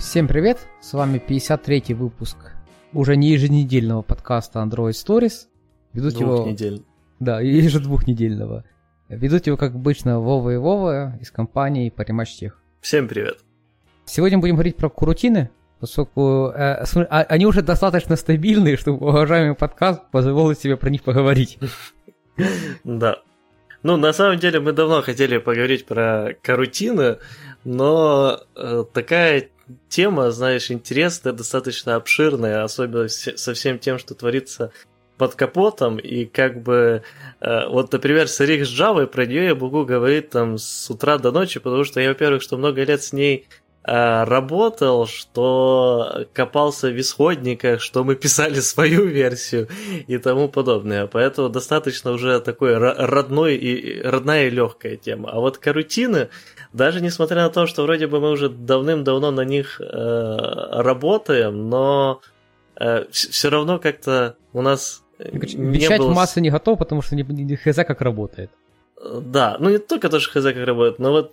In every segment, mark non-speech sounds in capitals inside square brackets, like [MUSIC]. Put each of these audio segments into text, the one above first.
Всем привет, с вами 53-й выпуск уже не еженедельного подкаста Android Stories. Ведут его... Да, ежедвухнедельного. [LAUGHS] Ведут его, как обычно, Вова и Вова из компании Parimatch Tech. Всем привет. Сегодня будем говорить про курутины, поскольку э, а, они уже достаточно стабильные, чтобы уважаемый подкаст позволил себе про них поговорить. [LAUGHS] Да. Ну, на самом деле, мы давно хотели поговорить про карутины, но э, такая тема, знаешь, интересная, достаточно обширная, особенно со всем тем, что творится под капотом, и как бы, э, вот, например, с с Java, про нее я могу говорить там с утра до ночи, потому что я, во-первых, что много лет с ней работал, что копался в исходниках, что мы писали [LAUGHS] свою версию и тому подобное. Поэтому достаточно уже такой родной и родная и легкая тема. А вот карутины, даже несмотря на то, что вроде бы мы уже давным-давно на них э, работаем, но э, все равно как-то у нас Вещать было... масса не готов, потому что не, не хз как работает. Да, ну не только то, что хз как работает, но вот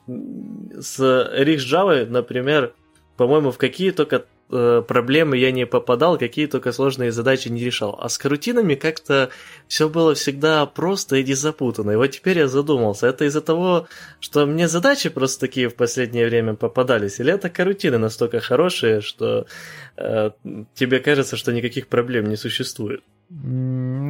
с Rix Java, например, по-моему, в какие только э, проблемы я не попадал, какие только сложные задачи не решал. А с карутинами как-то все было всегда просто и запутанно. И вот теперь я задумался, это из-за того, что мне задачи просто такие в последнее время попадались, или это карутины настолько хорошие, что э, тебе кажется, что никаких проблем не существует?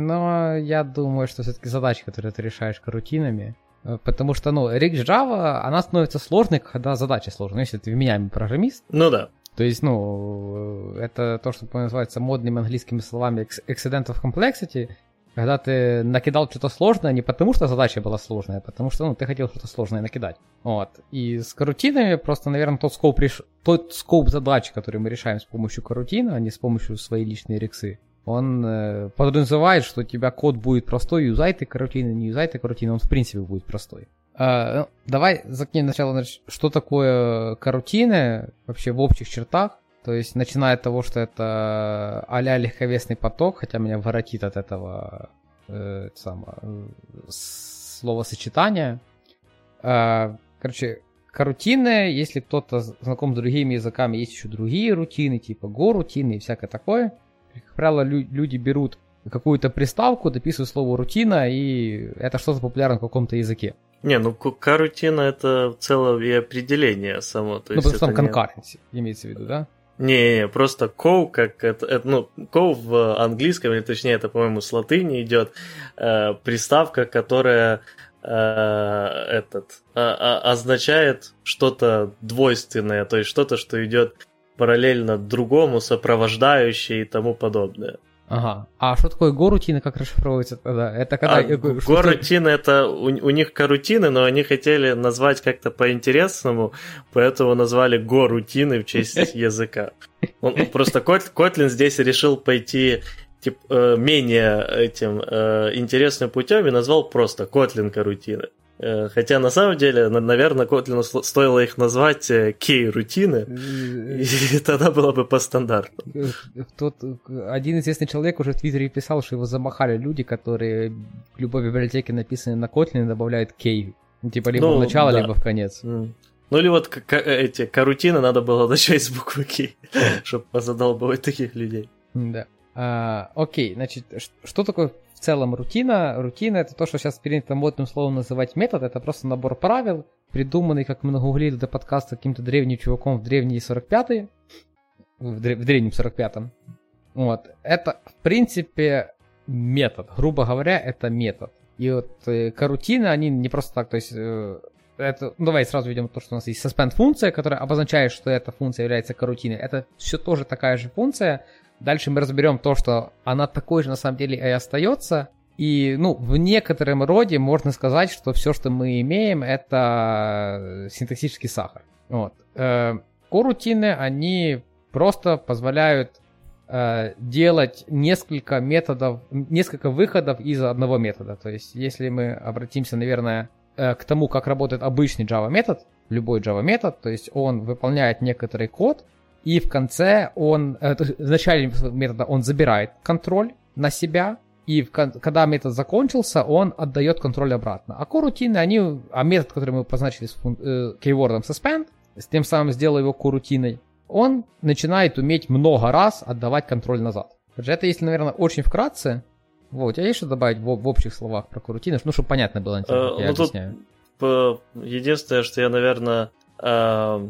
Но я думаю, что все-таки задачи, которые ты решаешь карутинами, э, Потому что, ну, Rix Java, она становится сложной, когда задача сложная. Если ты вменяемый программист. Ну да. То есть, ну, это то, что называется модными английскими словами accident of complexity, когда ты накидал что-то сложное не потому, что задача была сложная, а потому что ну, ты хотел что-то сложное накидать. Вот. И с карутинами просто, наверное, тот скоп, реш... тот скоп задач, который мы решаем с помощью карутина, а не с помощью своей личной рексы, он э, подразумевает, что у тебя код будет простой, юзай ты карутины, не юзай ты карутины, он в принципе будет простой. Э, давай закинем сначала, что такое карутины вообще в общих чертах. То есть, начиная от того, что это а-ля легковесный поток, хотя меня воротит от этого э, самое, словосочетания. Э, короче, карутины, если кто-то знаком с другими языками, есть еще другие рутины, типа го-рутины и всякое такое – как правило, люди берут какую-то приставку, дописывают слово рутина, и это что-то популярно в каком-то языке. Не, ну карутина это целое определение само. То ну, потому что там concurrency не... имеется в виду, да? Не, не, просто коу, как это, это, ну, коу в английском, или точнее, это, по-моему, с латыни идет, э, приставка, которая э, этот, э, э, означает что-то двойственное, то есть что-то, что идет параллельно другому, сопровождающие и тому подобное. Ага. А что такое горутины, как расшифровывается тогда? Это когда... А, горутины это у, у них карутины, но они хотели назвать как-то по-интересному, поэтому назвали горутины в честь [LAUGHS] языка. Он, просто Котлин здесь решил пойти тип, э, менее этим э, интересным путем и назвал просто Котлин карутины. Э, хотя на самом деле, наверное, Котлину стоило их назвать э, кей-рутины, и [LAUGHS] тогда было бы по стандарту. Тот, один известный человек уже в Твиттере писал, что его замахали люди, которые в любой библиотеке написаны на Котлине добавляют кей. Ну, типа либо ну, в начало, да. либо в конец. Ну или вот эти карутины надо было [LAUGHS] начать с буквы К, [LAUGHS] чтобы позадолбывать таких людей. Да. А, окей, значит, что такое в целом рутина. Рутина это то, что сейчас принято модным словом называть метод. Это просто набор правил, придуманный, как мы нагуглили до подкаста, каким-то древним чуваком в древние 45-е. В, древ- в древнем 45-м. Вот. Это, в принципе, метод. Грубо говоря, это метод. И вот э, карутины, они не просто так, то есть э, это, ну, давай сразу видим то, что у нас есть suspend функция, которая обозначает, что эта функция является карутиной. Это все тоже такая же функция, Дальше мы разберем то, что она такой же на самом деле и остается. И, ну, в некотором роде можно сказать, что все, что мы имеем, это синтаксический сахар. Вот. Э, корутины, они просто позволяют э, делать несколько методов, несколько выходов из одного метода. То есть, если мы обратимся, наверное, э, к тому, как работает обычный Java метод, любой Java метод, то есть он выполняет некоторый код, и в конце он, э, в начале метода он забирает контроль на себя, и в, когда метод закончился, он отдает контроль обратно. А корутины, они, а метод, который мы позначили с фун, э, кейвордом suspend, с тем самым сделал его корутиной, он начинает уметь много раз отдавать контроль назад. Это если, наверное, очень вкратце. Вот, у тебя есть что добавить в, в общих словах про карутины? Ну, чтобы понятно было, э, я ну, объясняю. Тут единственное, что я, наверное, э,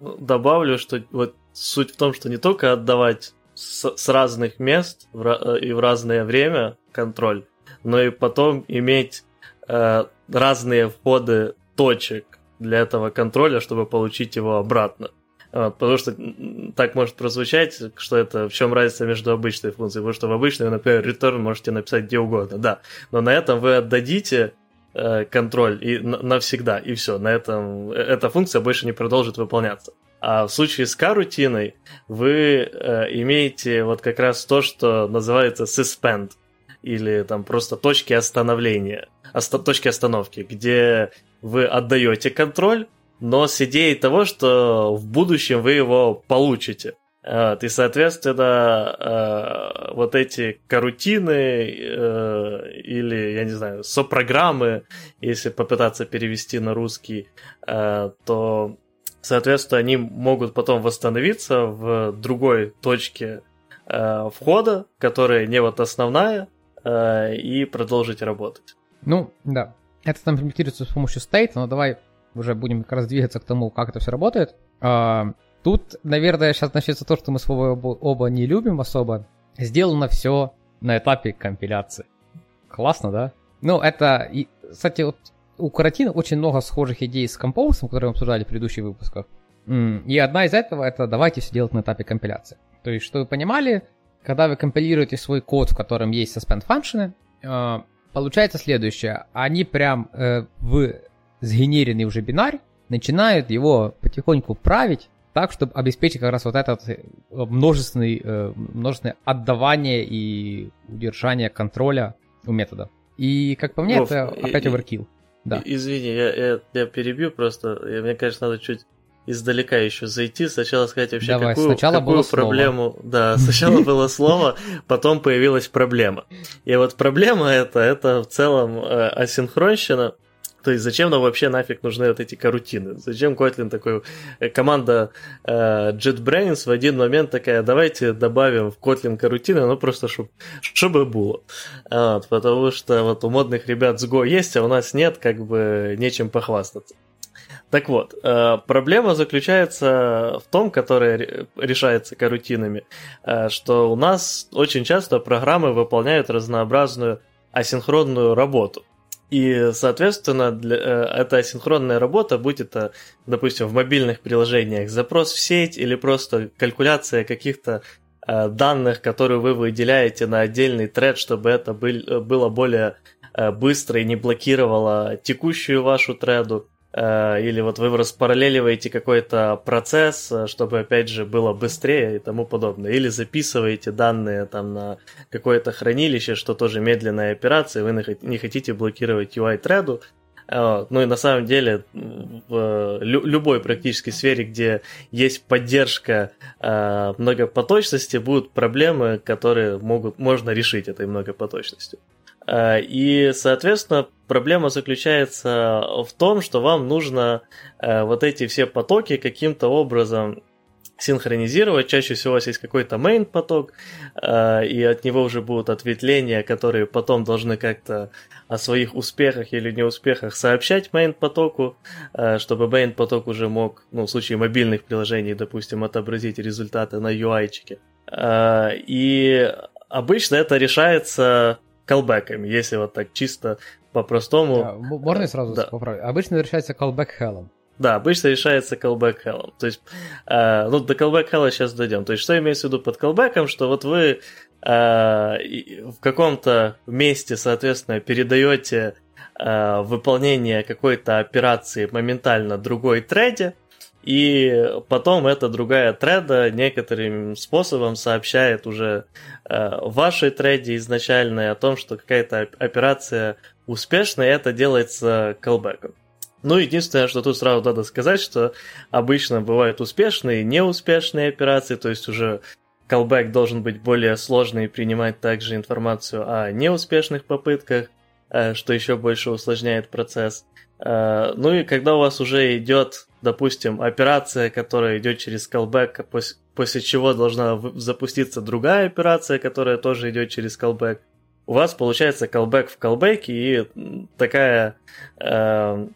добавлю, что вот суть в том, что не только отдавать с, с разных мест в, э, и в разное время контроль, но и потом иметь э, разные входы точек для этого контроля, чтобы получить его обратно. Вот, потому что так может прозвучать, что это в чем разница между обычной функцией. Потому что в обычной, например, return можете написать где угодно, да. Но на этом вы отдадите контроль и навсегда, и все. На этом э, эта функция больше не продолжит выполняться. А в случае с car вы э, имеете вот как раз то, что называется suspend, или там просто точки остановления, оста- точки остановки, где вы отдаете контроль, но с идеей того, что в будущем вы его получите. И, соответственно, э, вот эти карутины э, или, я не знаю, сопрограммы, если попытаться перевести на русский, э, то, соответственно, они могут потом восстановиться в другой точке входа, которая не вот основная, и продолжить работать. Ну, да. Это там имплементируется с помощью state, но давай уже будем как раз двигаться к тому, как это все работает. Тут, наверное, сейчас начнется то, что мы с вами оба, оба не любим особо. Сделано все на этапе компиляции. Классно, да? Ну, это, и, кстати, вот у Каратина очень много схожих идей с Compose, которые мы обсуждали в предыдущих выпусках. И одна из этого это давайте все делать на этапе компиляции. То есть, чтобы вы понимали, когда вы компилируете свой код, в котором есть suspend функшены, а, получается следующее. Они прям э, в сгенеренный уже бинарь начинают его потихоньку править так, чтобы обеспечить как раз вот этот э, множественный, э, множественное отдавание и удержание контроля у метода. И, как по мне, Вов, это опять оверкил. Да. Извини, я, я, я перебью просто. Мне кажется, надо чуть издалека еще зайти, сначала сказать вообще, Давай, какую, какую было проблему... Слово. Да, [LAUGHS] сначала было слово, потом появилась проблема. И вот проблема это, это в целом э, асинхронщина, то есть зачем нам вообще нафиг нужны вот эти карутины? Зачем Kotlin такой... Э, команда э, JetBrains в один момент такая, давайте добавим в Kotlin карутины, ну просто чтобы чтобы было. Вот, потому что вот у модных ребят с Go есть, а у нас нет, как бы нечем похвастаться. Так вот, э, проблема заключается в том, которая решается карутинами, э, что у нас очень часто программы выполняют разнообразную асинхронную работу. И, соответственно, для, э, эта асинхронная работа, будь это, допустим, в мобильных приложениях, запрос в сеть или просто калькуляция каких-то данных, которые вы выделяете на отдельный тред, чтобы это был, было более быстро и не блокировало текущую вашу треду, Э, или вот вы распараллеливаете какой-то процесс, э, чтобы, опять же, было быстрее и тому подобное, или записываете данные там на какое-то хранилище, что тоже медленная операция, вы не хотите блокировать UI-треду, ну и на самом деле в любой практически сфере, где есть поддержка э, многопоточности, будут проблемы, которые могут, можно решить этой многопоточностью. Э, и, соответственно, проблема заключается в том, что вам нужно э, вот эти все потоки каким-то образом синхронизировать. Чаще всего у вас есть какой-то main поток, э, и от него уже будут ответвления, которые потом должны как-то о своих успехах или неуспехах сообщать main потоку, чтобы main поток уже мог, ну, в случае мобильных приложений, допустим, отобразить результаты на UI-чике. И обычно это решается колбеками, если вот так чисто по-простому. Да, можно сразу да. поправить? Обычно решается callback hell'ом. Да, обычно решается callback hell'ом. То есть, э, ну, до callback hell'a сейчас дойдем. То есть, что имеется в виду под callback'ом, что вот вы э, в каком-то месте, соответственно, передаете э, выполнение какой-то операции моментально другой треде, и потом эта другая треда некоторым способом сообщает уже э, вашей треде изначальной о том, что какая-то операция успешна, и это делается callback. Ну, единственное, что тут сразу надо сказать, что обычно бывают успешные и неуспешные операции, то есть уже callback должен быть более сложный и принимать также информацию о неуспешных попытках, э, что еще больше усложняет процесс. Э, ну и когда у вас уже идет допустим, операция, которая идет через callback, после, после чего должна запуститься другая операция, которая тоже идет через callback. У вас получается callback в callback, и такая э,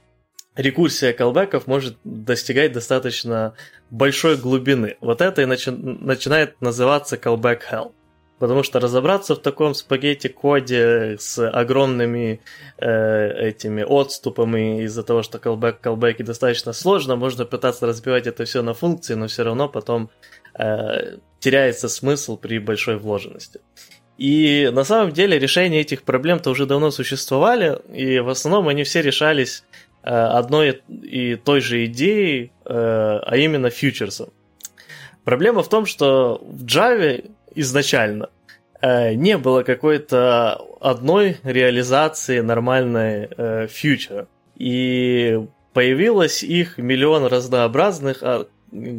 рекурсия callbackов может достигать достаточно большой глубины. Вот это и начи- начинает называться callback hell. Потому что разобраться в таком спагетти-коде с огромными э, этими отступами из-за того, что callback callback достаточно сложно, можно пытаться разбивать это все на функции, но все равно потом э, теряется смысл при большой вложенности. И на самом деле решения этих проблем-то уже давно существовали, и в основном они все решались э, одной и той же идеей, э, а именно фьючерсом. Проблема в том, что в Java изначально э, не было какой-то одной реализации нормальной э, фьючера. И появилось их миллион разнообразных, а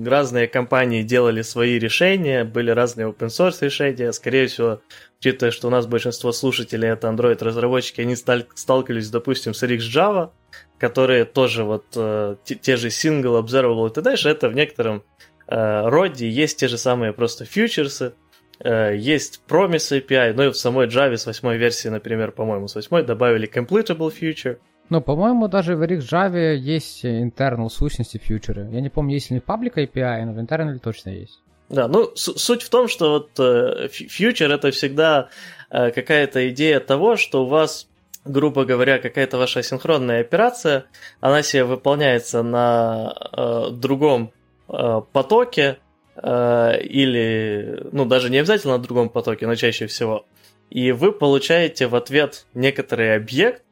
разные компании делали свои решения, были разные open source решения. Скорее всего, учитывая, что у нас большинство слушателей это Android-разработчики, они сталкивались, допустим, с RxJava, которые тоже вот э, те, те же single, observable и т.д. Это в некотором э, роде есть те же самые просто фьючерсы, есть Promise API, ну и в самой Java с 8 версии, например, по-моему, с 8 добавили Completable Future. Ну, по-моему, даже в Java есть internal сущности фьючеры. Я не помню, есть ли Public API, но в internal точно есть. Да, ну, суть в том, что вот э, фьючер это всегда э, какая-то идея того, что у вас, грубо говоря, какая-то ваша синхронная операция, она себе выполняется на э, другом э, потоке, Э, или, ну, даже не обязательно на другом потоке, но чаще всего. И вы получаете в ответ некоторый объект,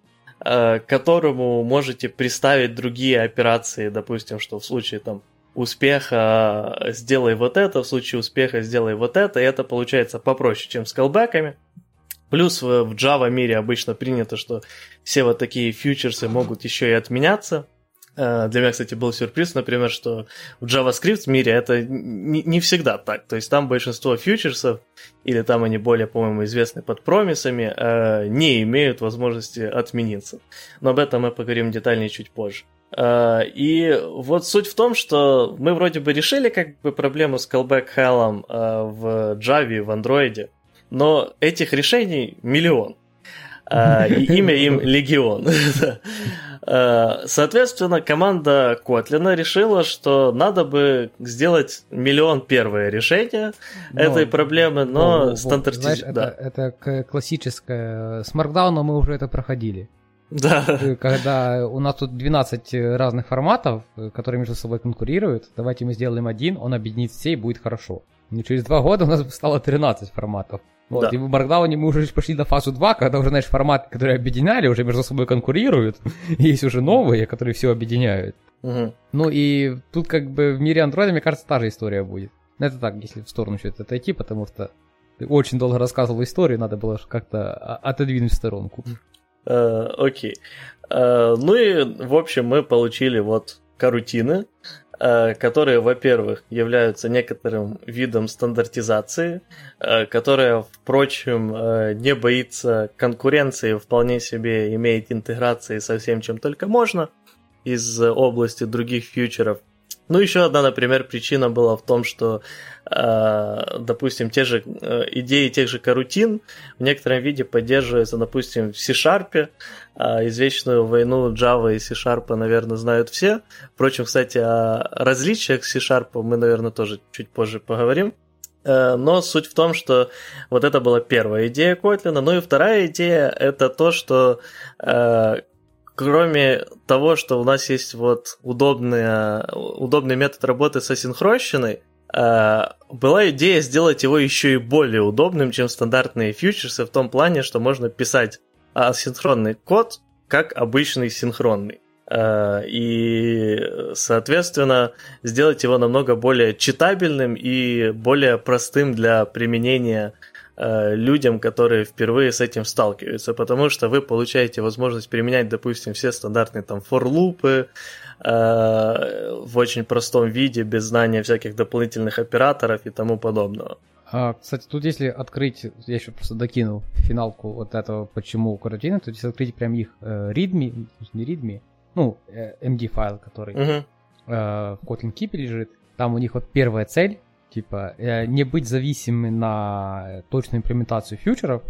э, которому можете приставить другие операции, допустим, что в случае там успеха сделай вот это, в случае успеха сделай вот это, и это получается попроще, чем с колбеками. Плюс в Java мире обычно принято, что все вот такие фьючерсы могут еще и отменяться. Э, для меня, кстати, был сюрприз, например, что в JavaScript мире это не, всегда так. То есть там большинство фьючерсов, или там они более, по-моему, известны под промисами, э, не имеют возможности отмениться. Но об этом мы поговорим детальнее чуть позже. Э, и вот суть в том, что мы вроде бы решили как бы проблему с callback hell в Java, в Android, но этих решений миллион. И имя им [LAUGHS] Легион. [LAUGHS] Э, соответственно, команда Котлина решила, что надо бы сделать миллион первое решение но, этой проблемы, но, но стандартизировать. Да. Это, это классическое. С Markdown мы уже это проходили. Да. Э, когда у нас тут 12 разных форматов, э, которые между собой конкурируют, давайте мы сделаем один, он объединит все и будет хорошо. И через два года у нас стало 13 форматов. Вот, да. И в Markdown мы уже пошли на фазу 2, когда уже, знаешь, форматы, которые объединяли, уже между собой конкурируют. [LAUGHS] Есть уже новые, которые все объединяют. Угу. Ну и тут как бы в мире андроида, мне кажется, та же история будет. Но это так, если в сторону это отойти, потому что ты очень долго рассказывал историю, надо было как-то отодвинуть в сторонку. Э, окей. Uh, ну и, в общем, мы получили вот карутины, Э, которые, во-первых, являются некоторым видом стандартизации, э, которая, впрочем, э, не боится конкуренции, вполне себе имеет интеграции со всем, чем только можно из области других фьючеров – ну, еще одна, например, причина была в том, что, э, допустим, те же э, идеи тех же карутин в некотором виде поддерживаются, допустим, в C-Sharp. Э, извечную войну Java и C-Sharp, наверное, знают все. Впрочем, кстати, о различиях C-Sharp мы, наверное, тоже чуть позже поговорим. Э, но суть в том, что вот это была первая идея Котлина. Ну и вторая идея это то, что э, кроме того, что у нас есть вот удобный, удобный метод работы с асинхронщиной, э, была идея сделать его еще и более удобным, чем стандартные фьючерсы, в том плане, что можно писать асинхронный код как обычный синхронный. Э, и, соответственно, сделать его намного более читабельным и более простым для применения людям, которые впервые с этим сталкиваются, потому что вы получаете возможность применять, допустим, все стандартные там форлупы э, в очень простом виде, без знания всяких дополнительных операторов и тому подобного. А, кстати, тут если открыть, я еще просто докинул финалку вот этого, почему карантина, то если открыть прям их э, readme, не readme, ну, э, MD файл, который, угу. э, в Kotlin Keep лежит. Там у них вот первая цель, типа, э, не быть зависимым на точную имплементацию фьючеров,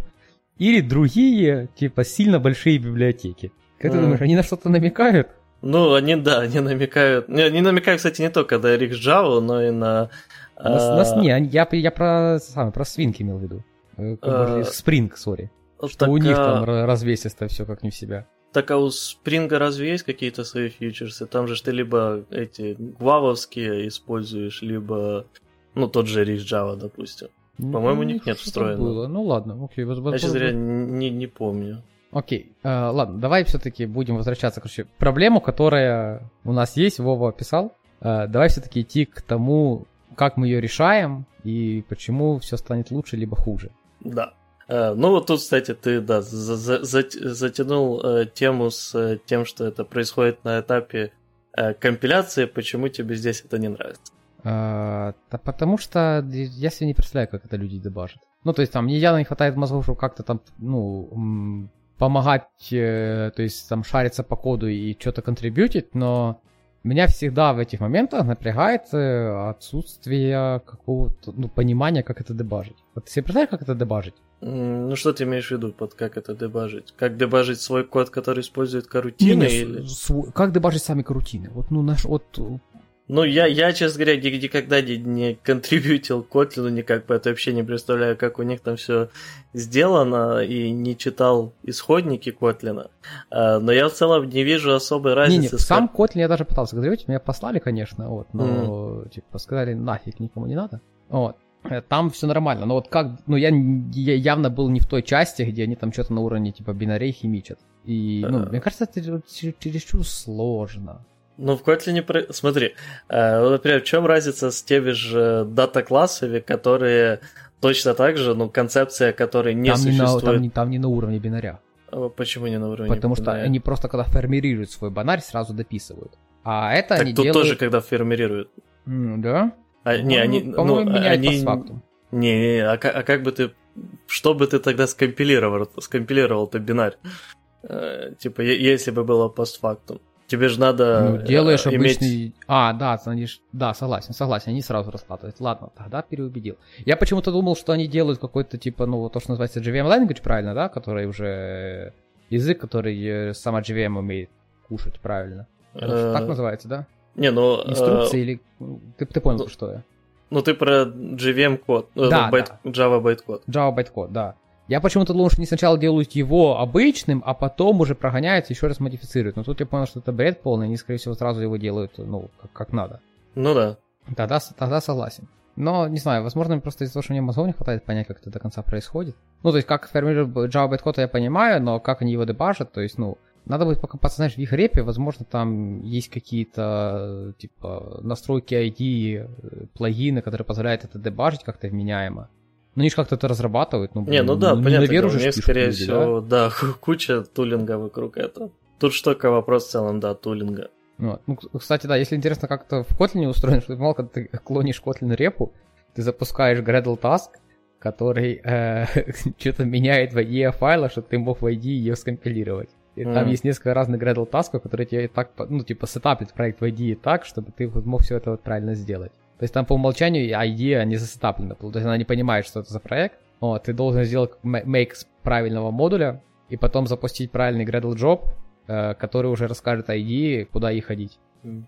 или другие, типа, сильно большие библиотеки. Как ты думаешь, они на что-то намекают? Ну, они, да, они намекают. Не, они намекают, кстати, не только на Java, но и на... На, на, не, я, я про, сам, про свинки имел в виду. Спринг, сори. Что у них там развесисто все как не в себя. Так а у Спринга разве есть какие-то свои фьючерсы? Там же ты либо эти гвавовские используешь, либо, ну, тот же Rich Java, допустим. Ну, По-моему, у них нет встроенного. Было. Ну ладно, окей. Возможно, я, честно говоря, не, не помню. Окей, э, ладно, давай все-таки будем возвращаться, короче, проблему, которая у нас есть, Вова описал. Э, давай все-таки идти к тому, как мы ее решаем и почему все станет лучше либо хуже. Да. Э, ну вот тут, кстати, ты, да, за за затянул э, тему с э, тем, что это происходит на этапе э, компиляции. Почему тебе здесь это не нравится? А, да потому что я себе не представляю, как это люди дебажат. Ну, то есть там мне явно не хватает мозгов, чтобы как-то там, ну, помогать, э, то есть там шариться по коду и что-то контрибьютить, но меня всегда в этих моментах напрягает э, отсутствие какого-то ну, понимания, как это дебажить. Вот ты себе представляешь, как это дебажить? Ну, что ты имеешь в виду под как это дебажить? Как дебажить свой код, который использует карутины? Не, или... свой, как дебажить сами карутины? Вот, ну, наш, вот ну, я, я, честно говоря, никогда не, не контрибьютил Котлину никак, поэтому вообще не представляю, как у них там все сделано, и не читал исходники Котлина. А, но я в целом не вижу особой разницы. Не, не, сам Котлин я даже пытался контрибьютить, меня послали, конечно, вот, но, mm. типа, сказали, нафиг, никому не надо. Вот. Э, там все нормально, но вот как, ну я, я явно был не в той части, где они там что-то на уровне типа бинарей химичат. И, ну, мне кажется, это чересчур сложно. Ну, в Kotlin, про... смотри, э, например, в чем разница с теми же дата-классами, которые точно так же, ну, концепция которой не там существует. Не на, там, не, там не на уровне бинаря. А почему не на уровне Потому бинаря? что они просто, когда формируют свой бинарь, сразу дописывают. А это так они тут делают... тоже, когда формируют. Mm, да? А, не, они, по-моему, ну, меняют они... постфактум. Не, не, а, а как бы ты... Что бы ты тогда скомпилировал, скомпилировал-то бинарь? Э, типа, если бы было постфактум. Тебе же надо ну, делаешь э, иметь... обычный... А, да, они ж... да, согласен, согласен, они сразу раскладывают. Ладно, тогда переубедил. Я почему-то думал, что они делают какой-то, типа, ну, то, что называется JVM language, правильно, да, который уже язык, который э, сама JVM умеет кушать правильно. Это так называется, да? Не, ну... Инструкции или... Ты, ты понял, ну, что я? Ну, ты про JVM код, да, байт, да. Java байткод. Java байткод, да. Я почему-то думал, что они сначала делают его обычным, а потом уже прогоняют и еще раз модифицируют. Но тут я понял, что это бред полный, они, скорее всего, сразу его делают, ну, как, как надо. Ну да. Тогда, тогда согласен. Но, не знаю, возможно, просто из-за того, что мне мозгов не хватает понять, как это до конца происходит. Ну, то есть, как формируют Java байткод, я понимаю, но как они его дебажат, то есть, ну, надо будет покопаться, знаешь, в их репе, возможно, там есть какие-то, типа, настройки ID, э, плагины, которые позволяют это дебажить как-то вменяемо. Ну, они же как-то это разрабатывают. Ну, не, ну да, ну, понятно. Не у них, скорее люди, всего, да? да, [LAUGHS] куча тулинга вокруг этого. Тут что только вопрос в целом, да, тулинга. Вот. Ну, кстати, да, если интересно, как это в Kotlin устроено, что мало, когда ты клонишь Kotlin репу, ты запускаешь Gradle task, который э, [LAUGHS] что-то меняет в IDE файла, чтобы ты мог в IDE ее скомпилировать. И mm. там есть несколько разных Gradle тасков, которые тебе так, ну, типа, сетапят проект в IDE так, чтобы ты мог все это вот правильно сделать. То есть там по умолчанию ID не засетаплена. То есть она не понимает, что это за проект. Вот, ты должен сделать make правильного модуля и потом запустить правильный Gradle job, э, который уже расскажет ID, куда ей ходить.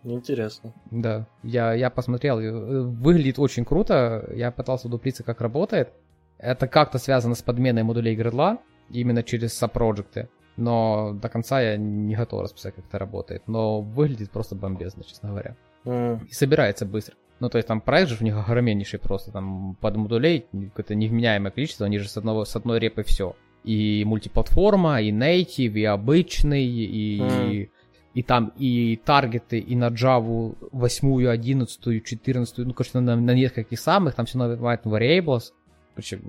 Интересно. Да, я, я посмотрел, э, выглядит очень круто, я пытался дуплиться, как работает. Это как-то связано с подменой модулей Gradle, именно через сопроджекты, но до конца я не готов расписать, как это работает. Но выглядит просто бомбезно, честно говоря. Mm. И собирается быстро. Ну, то есть там проект же у них огроменнейший просто, там под модулей какое-то невменяемое количество, они же с, одного, с одной репы все. И мультиплатформа, и native, и обычный, и, mm. и, и там и таргеты, и на Java 8, 11, 14, ну, конечно, на, на нескольких самых, там все называют variables. Короче,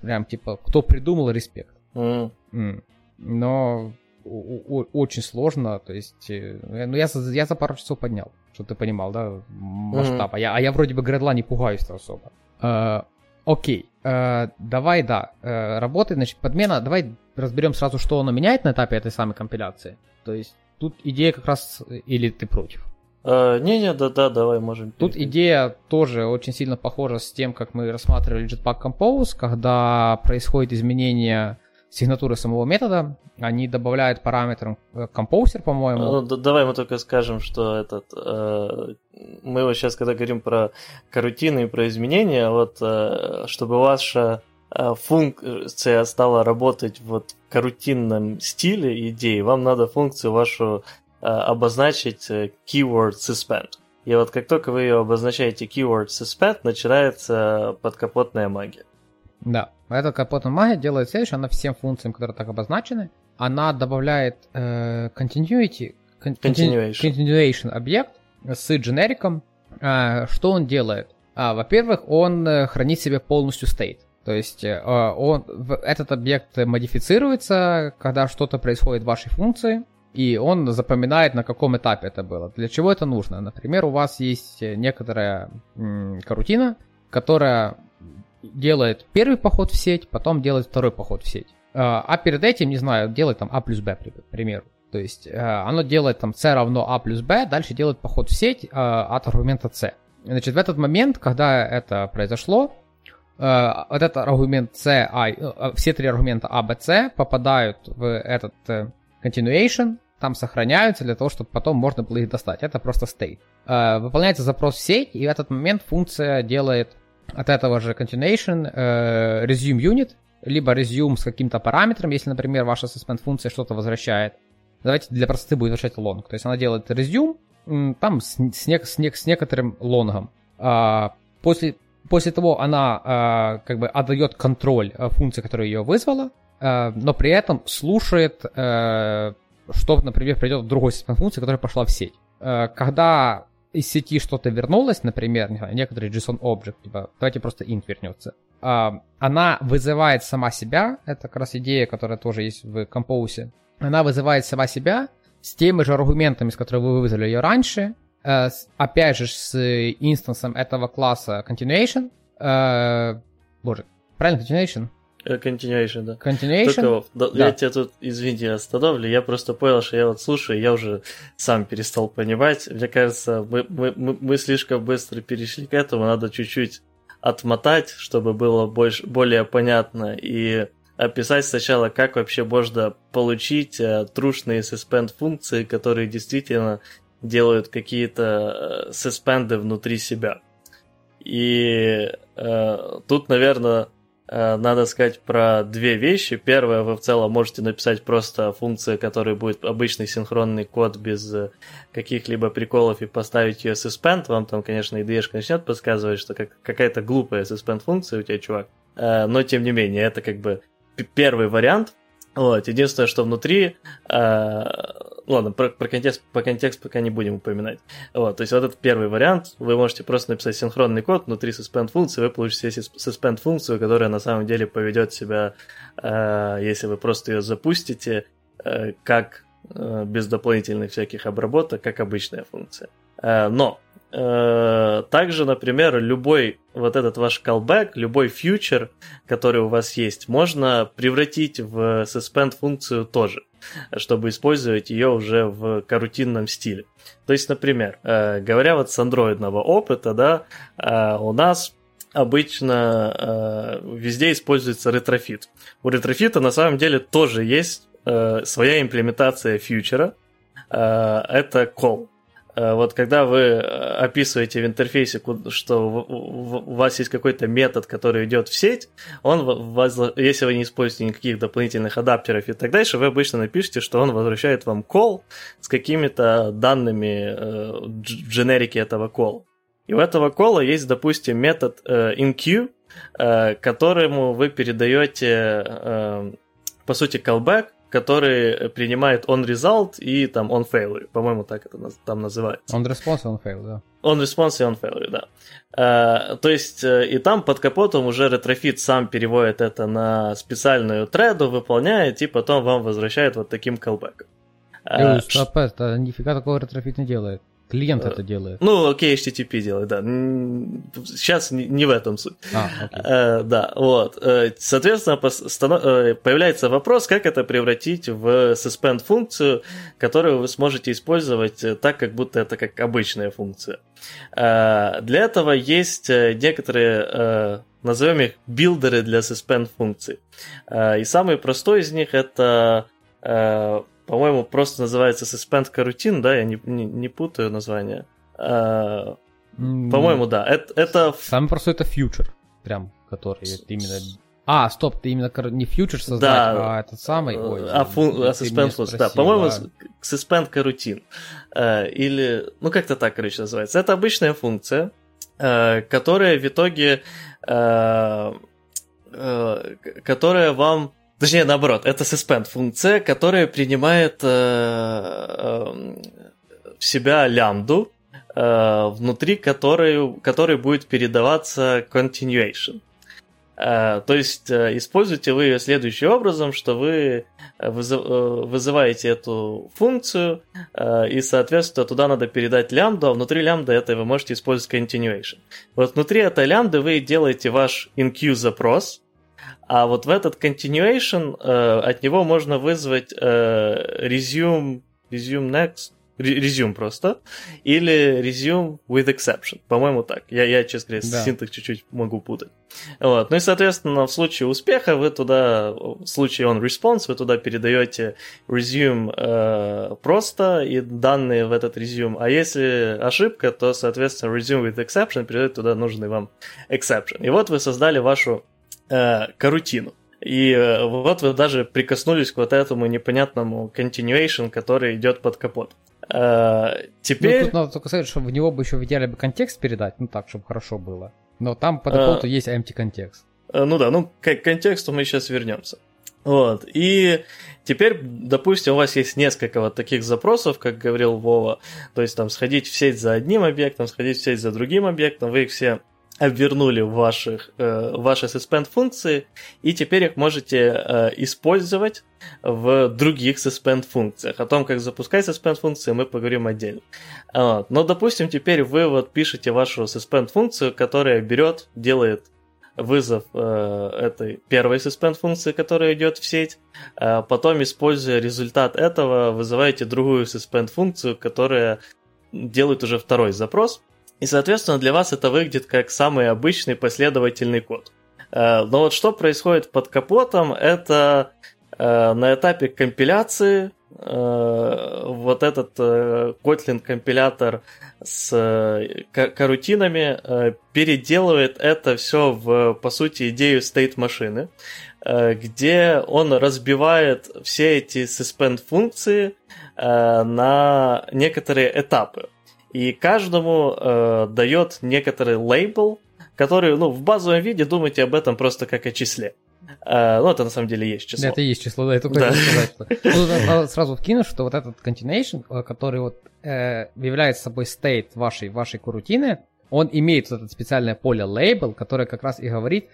прям типа, кто придумал, респект. Mm. Mm. Но очень сложно, то есть, э, ну, я, я за пару часов поднял, чтобы ты понимал, да, масштаб. Mm-hmm. А, я, а я вроде бы гредла не пугаюсь особо. Э, окей, э, давай, да, э, работает, значит, подмена, давай разберем сразу, что оно меняет на этапе этой самой компиляции. То есть, тут идея как раз, или ты против? Не-не, да-да, давай можем. Тут идея тоже очень сильно похожа с тем, как мы рассматривали Jetpack Compose, когда происходит изменение сигнатуры самого метода, они добавляют параметр э, композер, по-моему. Ну, да, давай мы только скажем, что этот э, мы вот сейчас, когда говорим про карутины и про изменения, вот э, чтобы ваша э, функция стала работать вот в карутинном стиле идеи, вам надо функцию вашу э, обозначить э, keyword suspend. И вот как только вы ее обозначаете keyword suspend, начинается подкапотная магия. Да, эта капотная магия делает следующее, она всем функциям, которые так обозначены, она добавляет э, continuity, con- continuation. continuation объект с дженериком. Э, что он делает? А, во-первых, он э, хранит себе полностью state. То есть э, он, этот объект модифицируется, когда что-то происходит в вашей функции, и он запоминает, на каком этапе это было. Для чего это нужно? Например, у вас есть некоторая м- карутина, которая делает первый поход в сеть, потом делает второй поход в сеть. А, а перед этим, не знаю, делает там А плюс Б, к примеру. То есть э, оно делает там C равно А плюс Б, дальше делает поход в сеть э, от аргумента C. Значит, в этот момент, когда это произошло, э, вот этот аргумент C, I, все три аргумента А, Б, С попадают в этот continuation, там сохраняются для того, чтобы потом можно было их достать. Это просто state. Выполняется запрос в сеть, и в этот момент функция делает от этого же continuation resume unit, либо resume с каким-то параметром, если, например, ваша suspend функция что-то возвращает. Давайте для простоты будет возвращать long. То есть она делает resume, там с, с, с, с некоторым лонгом. А, после, после того она а, как бы отдает контроль а, функции, которая ее вызвала, а, но при этом слушает, а, что, например, придет в другой suspend функции, которая пошла в сеть. А, когда из сети что-то вернулось, например, не знаю, некоторый JSON object, типа, давайте просто int вернется, а, она вызывает сама себя, это как раз идея, которая тоже есть в Compose, она вызывает сама себя с теми же аргументами, с которыми вы вызвали ее раньше, э, опять же с инстансом этого класса continuation, э, боже, правильно continuation? Э, continuation, да. Continuation. Только, да, да. Я тебя тут, извините, остановлю. Я просто понял, что я вот слушаю, я уже сам перестал понимать. Мне кажется, мы, мы, мы слишком быстро перешли к этому. Надо чуть-чуть отмотать, чтобы было больше, более понятно, и описать сначала, как вообще можно получить э, трушные suspend функции, которые действительно делают какие-то э, suspend внутри себя. И э, тут, наверное, надо сказать про две вещи. Первое, вы в целом можете написать просто функцию, которая будет обычный синхронный код без э, каких-либо приколов и поставить ее suspend. Вам там, конечно, IDE начнет подсказывать, что как, какая-то глупая suspend функция у тебя, чувак. Э, но, тем не менее, это как бы первый вариант. Вот, единственное, что внутри Ладно, про, про контекст, по контекст пока не будем упоминать. Вот, то есть вот этот первый вариант, вы можете просто написать синхронный код внутри suspend функции, вы получите suspend функцию, которая на самом деле поведет себя, э, если вы просто ее запустите, э, как э, без дополнительных всяких обработок, как обычная функция. Э, но также, например, любой вот этот ваш callback, любой фьючер, который у вас есть, можно превратить в suspend функцию тоже, чтобы использовать ее уже в корутинном стиле. То есть, например, э, говоря вот с андроидного опыта, да, э, у нас обычно везде используется Retrofit. У Retrofit а на самом деле тоже есть своя имплементация future а, это call. Э, вот когда вы э, описываете в интерфейсе, что у вас есть какой-то метод, который идет в сеть, он, если вы не используете никаких дополнительных адаптеров и так дальше, вы обычно напишите, что он возвращает вам call с какими-то данными э, в дженерике этого call. И у этого кола есть, допустим, метод inQ, которому вы передаете, по сути, callback, который принимает on result и там on failure. По-моему, так это там называется. On response и on failure, да. On response и on failure, да. Uh, то есть, uh, и там под капотом уже Retrofit сам переводит это на специальную треду, выполняет, и потом вам возвращает вот таким колбеком. Uh, стоп, это нифига такого Retrofit не делает. Клиент это делает. Ну, окей, HTTP делает, да. Сейчас не в этом суть. А, окей. Да, вот. Соответственно, появляется вопрос, как это превратить в suspend функцию, которую вы сможете использовать так, как будто это как обычная функция. Для этого есть некоторые назовем их билдеры для suspend функций. И самый простой из них это по-моему, просто называется Suspend Coroutine, да, я не, не, не путаю название. А, по-моему, да. Это, это... Самый простой это Future, прям, который именно... А, стоп, ты именно не Future создать, да, а этот самый... Ой, а, фун... а Suspend Plus, да. По-моему, а... Suspend Coroutine. А, или, ну, как-то так, короче, называется. Это обычная функция, а, которая в итоге... А, а, которая вам Точнее, наоборот, это suspend функция, которая принимает э, э, в себя лямбду, э, внутри которой, которой будет передаваться continuation. Э, то есть э, используете вы ее следующим образом, что вы вызыв, э, вызываете эту функцию, э, и, соответственно, туда надо передать лямбду, а внутри лямбды это вы можете использовать continuation. Вот внутри этой лямбды вы делаете ваш in запрос, а вот в этот continuation э, от него можно вызвать э, resume, resume next, resume просто, или resume with exception. По-моему, так. Я, я честно говоря, да. синтекс чуть-чуть могу путать. Вот. Ну и, соответственно, в случае успеха вы туда, в случае on response, вы туда передаете resume э, просто и данные в этот resume. А если ошибка, то, соответственно, resume with exception передает туда нужный вам exception. И вот вы создали вашу э, карутину. И э, вот вы даже прикоснулись к вот этому непонятному continuation, который идет под капот. Э, теперь... Ну, тут надо только сказать, что в него бы еще в идеале бы контекст передать, ну так, чтобы хорошо было. Но там по дефолту э, есть empty контекст. Э, ну да, ну к контексту мы сейчас вернемся. Вот, и теперь, допустим, у вас есть несколько вот таких запросов, как говорил Вова, то есть там сходить в сеть за одним объектом, сходить в сеть за другим объектом, вы их все обвернули ваших, э, ваши suspend функции, и теперь их можете э, использовать в других suspend функциях. О том, как запускать suspend функции, мы поговорим отдельно. Вот. Но, допустим, теперь вы вот пишете вашу suspend функцию, которая берет, делает вызов э, этой первой suspend функции, которая идет в сеть, а потом, используя результат этого, вызываете другую suspend функцию, которая делает уже второй запрос, и, соответственно, для вас это выглядит как самый обычный последовательный код. Э, но вот что происходит под капотом, это э, на этапе компиляции э, вот этот Kotlin компилятор с карутинами переделывает это все в, по сути, идею state машины, где он разбивает все эти suspend функции на некоторые этапы и каждому э, дает некоторый лейбл, который, ну, в базовом виде думайте об этом просто как о числе. Uh, ну, это на самом деле есть число. Да, это есть число, да, я только да. сказать. [LAUGHS] Ну, сразу вкину, что вот этот continuation, э, который вот э, является собой state вашей, вашей курутины, он имеет вот это специальное поле label, которое как раз и говорит,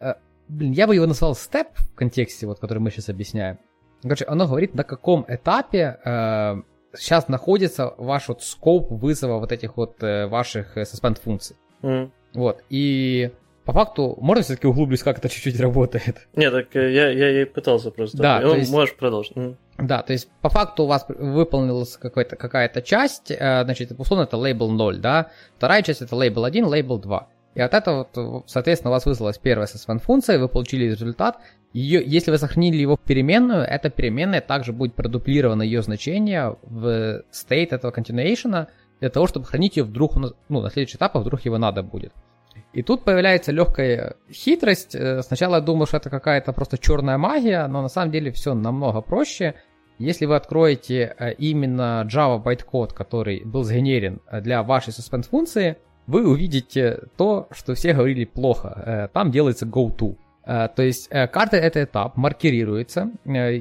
э, блин, я бы его назвал step в контексте, вот, который мы сейчас объясняем. Короче, оно говорит, на каком этапе э, сейчас находится ваш вот скоп вызова вот этих вот э, ваших э, suspend функций. Mm. Вот, и по факту, можно все-таки углублюсь, как это чуть-чуть работает? Нет, так э, я, я, я пытался просто. Да, ну, есть, можешь продолжить. Mm. Да, то есть по факту у вас выполнилась какая-то часть, э, значит, условно это label 0, да, вторая часть это label 1, label 2. И от этого, вот, соответственно, у вас вызвалась первая suspend функция, вы получили результат. Ее, если вы сохранили его в переменную, эта переменная также будет продуплировано ее значение в state этого continuation для того, чтобы хранить ее вдруг, ну, на следующий этап, а вдруг его надо будет. И тут появляется легкая хитрость. Э, сначала я думал, что это какая-то просто черная магия, но на самом деле все намного проще. Если вы откроете э, именно Java bytecode, который был сгенерен э, для вашей suspend функции, вы увидите то, что все говорили плохо. Э, там делается go-to. Э, то есть э, карта это этап, маркируется.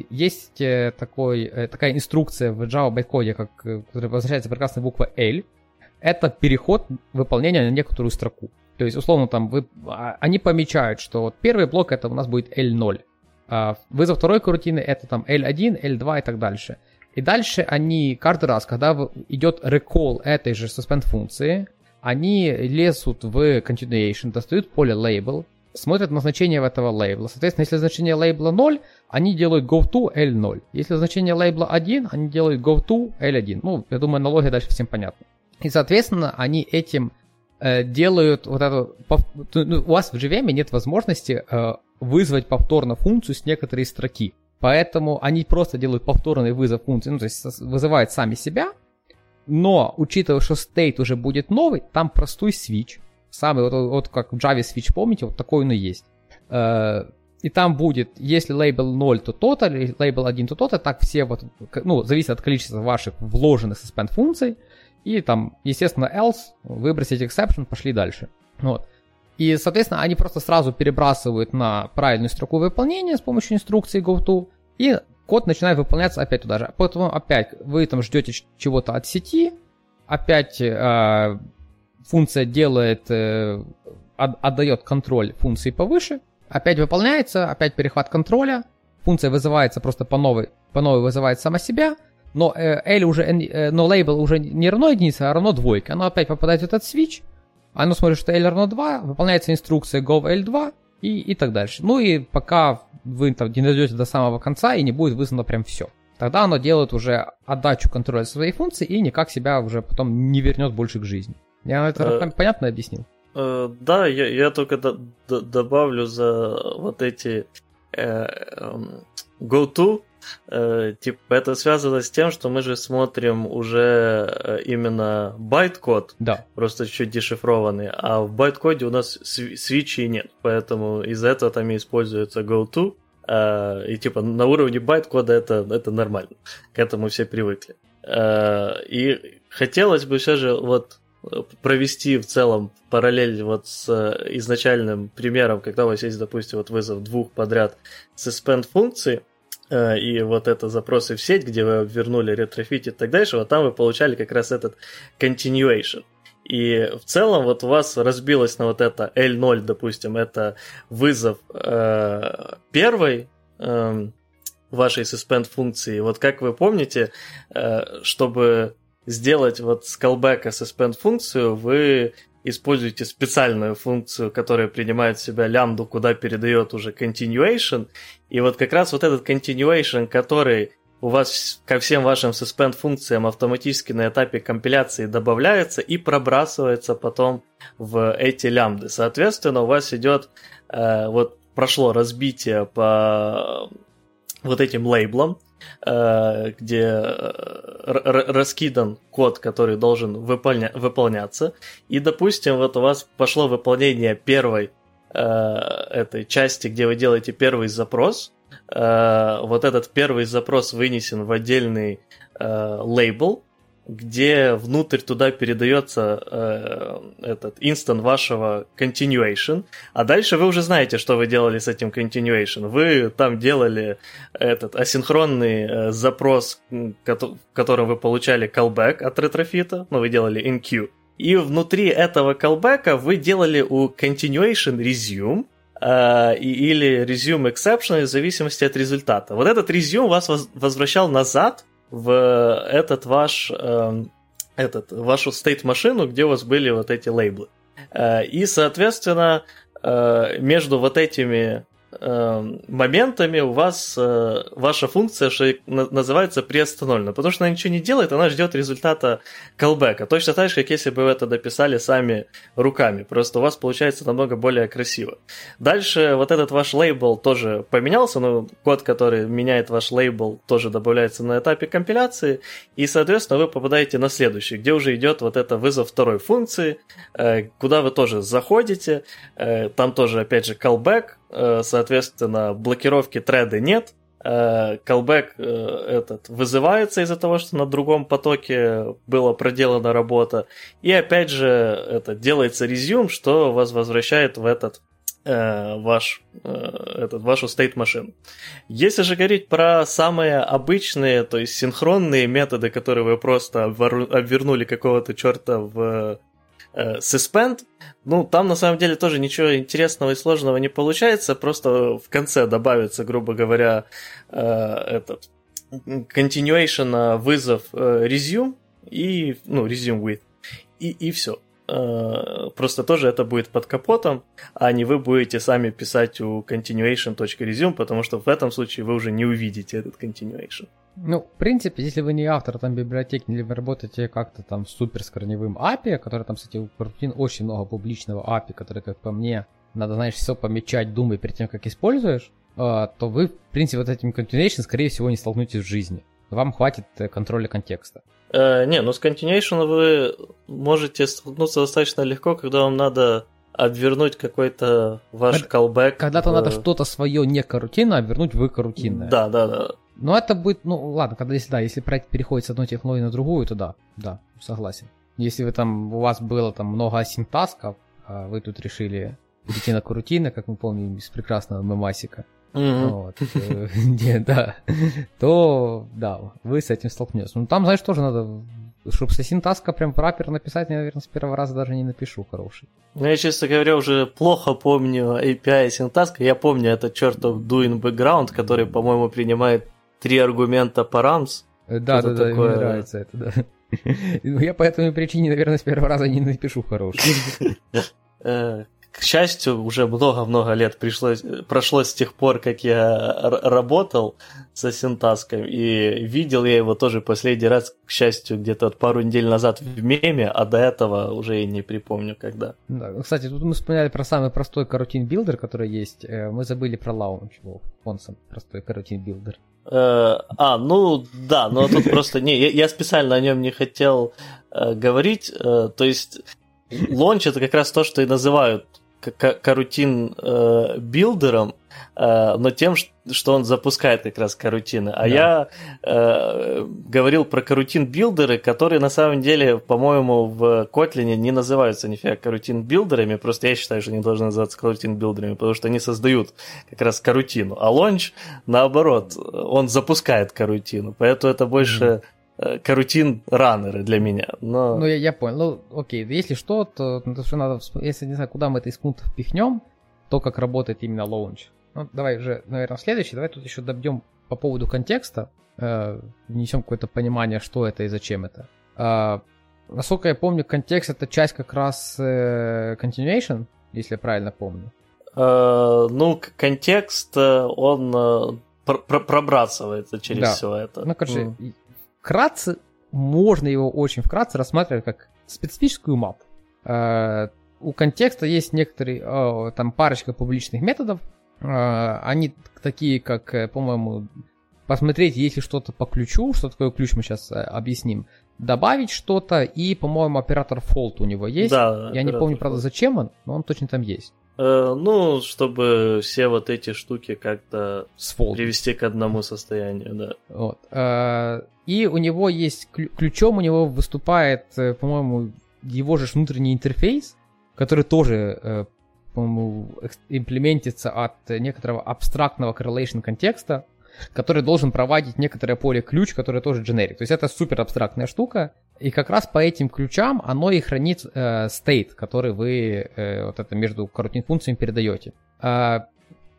Есть такой, такая инструкция в Java байткоде, как, которая обозначается прекрасной буква L. Это переход выполнения на некоторую строку. То есть, условно, там вы, а, они помечают, что вот первый блок это у нас будет L0. А вызов второй карутины это там L1, L2 и так дальше. И дальше они каждый раз, когда идет recall этой же suspend функции, они лезут в continuation, достают поле label, смотрят на значение этого лейбла. Соответственно, если значение лейбла 0, они делают go-to L0. Если значение лейбла 1, они делают go-to L1. Ну, я думаю, аналогия дальше всем понятна. И, соответственно, они этим э, делают вот эту... Ну, у вас в JVM нет возможности э, вызвать повторно функцию с некоторой строки. Поэтому они просто делают повторный вызов функции, ну, то есть вызывают сами себя, но, учитывая, что state уже будет новый, там простой switch, самый, вот, вот как в Java switch, помните, вот такой он и есть. Э, и там будет, если лейбл 0, то то-то, или лейбл 1, то то-то, так все вот, ну, зависит от количества ваших вложенных suspend функций, и там, естественно, else, выбросить exception, пошли дальше. Вот. И, соответственно, они просто сразу перебрасывают на правильную строку выполнения с помощью инструкции goto, и код начинает выполняться опять туда же. Потом опять вы там ждете чего-то от сети, опять э, функция делает, э, от, отдает контроль функции повыше, опять выполняется, опять перехват контроля, функция вызывается просто по новой, по новой вызывает сама себя, но э, L уже, э, но лейбл уже не равно единице, а равно двойке. Оно опять попадает в этот switch, оно смотрит, что L равно 2, выполняется инструкция gov L2 и, и так дальше. Ну и пока вы там не дойдете до самого конца и не будет вызвано прям все. Тогда оно делает уже отдачу контроля своей функции и никак себя уже потом не вернет больше к жизни. Я это э, понятно объяснил? Э, да, я, я только до, до, добавлю за вот эти э, э, GoTo Э, типа, это связано с тем, что мы же смотрим уже э, именно байт-код, да. просто чуть дешифрованный, а в байт-коде у нас свитчей нет, поэтому из-за этого там и используется GoTo, э, и типа на уровне байт-кода это, это нормально, к этому все привыкли. И хотелось бы все же вот провести в целом параллель вот с изначальным примером, когда у вас есть, допустим, вот вызов двух подряд suspend функций, Э, и вот это запросы в сеть, где вы вернули Retrofit и так дальше, вот там вы получали как раз этот continuation. И в целом вот у вас разбилось на вот это L0, допустим, это вызов э, первой э, вашей suspend функции. Вот как вы помните, э, чтобы сделать вот с callback suspend функцию, вы используете специальную функцию, которая принимает в себя лямбду, куда передает уже continuation. И вот как раз вот этот continuation, который у вас ко всем вашим suspend функциям автоматически на этапе компиляции добавляется и пробрасывается потом в эти лямбды. Соответственно, у вас идет э, вот прошло разбитие по вот этим лейблам, где э, раскидан код, который должен выполня- выполняться. И, допустим, вот у вас пошло выполнение первой э, этой части, где вы делаете первый запрос. Вот этот первый запрос вынесен в отдельный лейбл, где внутрь туда передается э, этот инстант вашего continuation, а дальше вы уже знаете, что вы делали с этим continuation. Вы там делали этот асинхронный э, запрос, в котором вы получали callback от ретрофита, ну, вы делали in и внутри этого callback вы делали у continuation resume, Uh, или resume exception в зависимости от результата. Вот этот resume вас возвращал назад в этот ваш, э, этот, вашу стейт-машину, где у вас были вот эти лейблы. Э, и, соответственно, э, между вот этими э, моментами у вас э, ваша функция что называется приостановлена, потому что она ничего не делает, она ждет результата callback. Точно так же, как если бы вы это дописали сами руками, просто у вас получается намного более красиво. Дальше вот этот ваш лейбл тоже поменялся, но код, который меняет ваш лейбл, тоже добавляется на этапе компиляции, и, соответственно, вы попадаете на следующий, где уже идет вот это вызов второй функции, э, куда вы тоже заходите, э, там тоже, опять же, callback, соответственно, блокировки треда нет, callback э, э, этот вызывается из-за того, что на другом потоке была проделана работа. И опять же, это делается резюм, что вас возвращает в этот ваш, этот, вашу state машину. Если же говорить про самые обычные, то есть синхронные методы, которые вы просто обвернули какого-то черта в э, Suspend, ну, там на самом деле тоже ничего интересного и сложного не получается, просто в конце добавится, грубо говоря, э, этот continuation вызов resume и, ну, resume with, и, и все. Просто тоже это будет под капотом, а не вы будете сами писать у continuation.resume, потому что в этом случае вы уже не увидите этот continuation. Ну, в принципе, если вы не автор там библиотеки, или вы работаете как-то там супер с корневым API, который там, кстати, у Kotlin очень много публичного API, который, как по мне, надо, знаешь, все помечать, думай перед тем, как используешь, а, то вы, в принципе, вот этим continuation, скорее всего, не столкнетесь в жизни. Вам хватит э, контроля контекста. Э, не, ну с continuation вы можете столкнуться достаточно легко, когда вам надо обвернуть какой-то ваш callback. Когда-то в... надо что-то свое не карутинное обвернуть в карутинное. Да, да, да. Но это будет, ну ладно, когда если да, если проект переходит с одной технологии на другую, то да, да, согласен. Если вы там, у вас было там много асинтасков, а вы тут решили перейти на карутины, как мы помним из прекрасного мемасика, mm-hmm. вот, [LAUGHS] не, да, то да, вы с этим столкнетесь. Ну там, знаешь, тоже надо чтобы синтаска прям прапер написать, я, наверное, с первого раза даже не напишу хороший. Ну, я, честно говоря, уже плохо помню API синтаска. Я помню этот чертов doing background, который, по-моему, принимает три аргумента по RAMS. Э, да, да, да, такое... мне нравится это, да. [LAUGHS] Ну, я по этой причине, наверное, с первого раза не напишу хороший. [LAUGHS] К счастью, уже много-много лет пришлось, прошло с тех пор, как я работал с AsyncTask ом, и видел я его тоже последний раз, к счастью, где-то пару недель назад в меме, а до этого уже и не припомню когда. Да, кстати, тут мы вспоминали про самый простой coroutine builder, который есть. Э, мы забыли про launch, он сам простой coroutine builder. Э, а, ну да, но тут просто не, я, я специально о нем не хотел э, говорить. Э, то есть launch это как раз то, что и называют coroutine э, builder ом, э, но тем, что он запускает как раз корутины. А да. я э, говорил про coroutine builder ы, которые на самом деле, по-моему, в Kotlin не называются нифига coroutine builder ами, просто я считаю, что они должны называться coroutine builder ами, потому что они создают как раз корутину. А launch, наоборот, он запускает корутину, поэтому это больше... Mm-hmm coroutine runner ы для меня. Но... Ну, я, я понял. Ну, окей, если что, то, ну, то что надо, если не знаю, куда мы это из пунктов впихнем, то, как работает именно launch. Ну, давай уже, наверное, следующий. Давай тут еще добьем по поводу контекста, э, внесем какое-то понимание, что это и зачем это. Э, насколько я помню, контекст это часть как раз э, continuation, если я правильно помню. Э, ну, контекст, э, он э, пр- пробрасывается через да. все это. Ну, короче, mm вкратце, можно его очень вкратце рассматривать как специфическую мапу. Э, у контекста есть некоторые, э, там парочка публичных методов, э, они такие, как, по-моему, посмотреть, есть ли что-то по ключу, что такое ключ мы сейчас объясним, добавить что-то, и, по-моему, оператор fault у него есть. Да, Я не помню, правда, зачем он, но он точно там есть. Э, ну, чтобы все вот эти штуки как-то Сфолд. привести к одному состоянию, да. Вот. Э, и у него есть ключом у него выступает, э, по-моему, его же внутренний интерфейс, который тоже, по-моему, имплементится от некоторого абстрактного correlation контекста, который должен проводить некоторое поле ключ, которое тоже generic. То есть это супер абстрактная штука, и как раз по этим ключам оно и хранит э, который вы э, вот это между короткими функциями передаете. Э,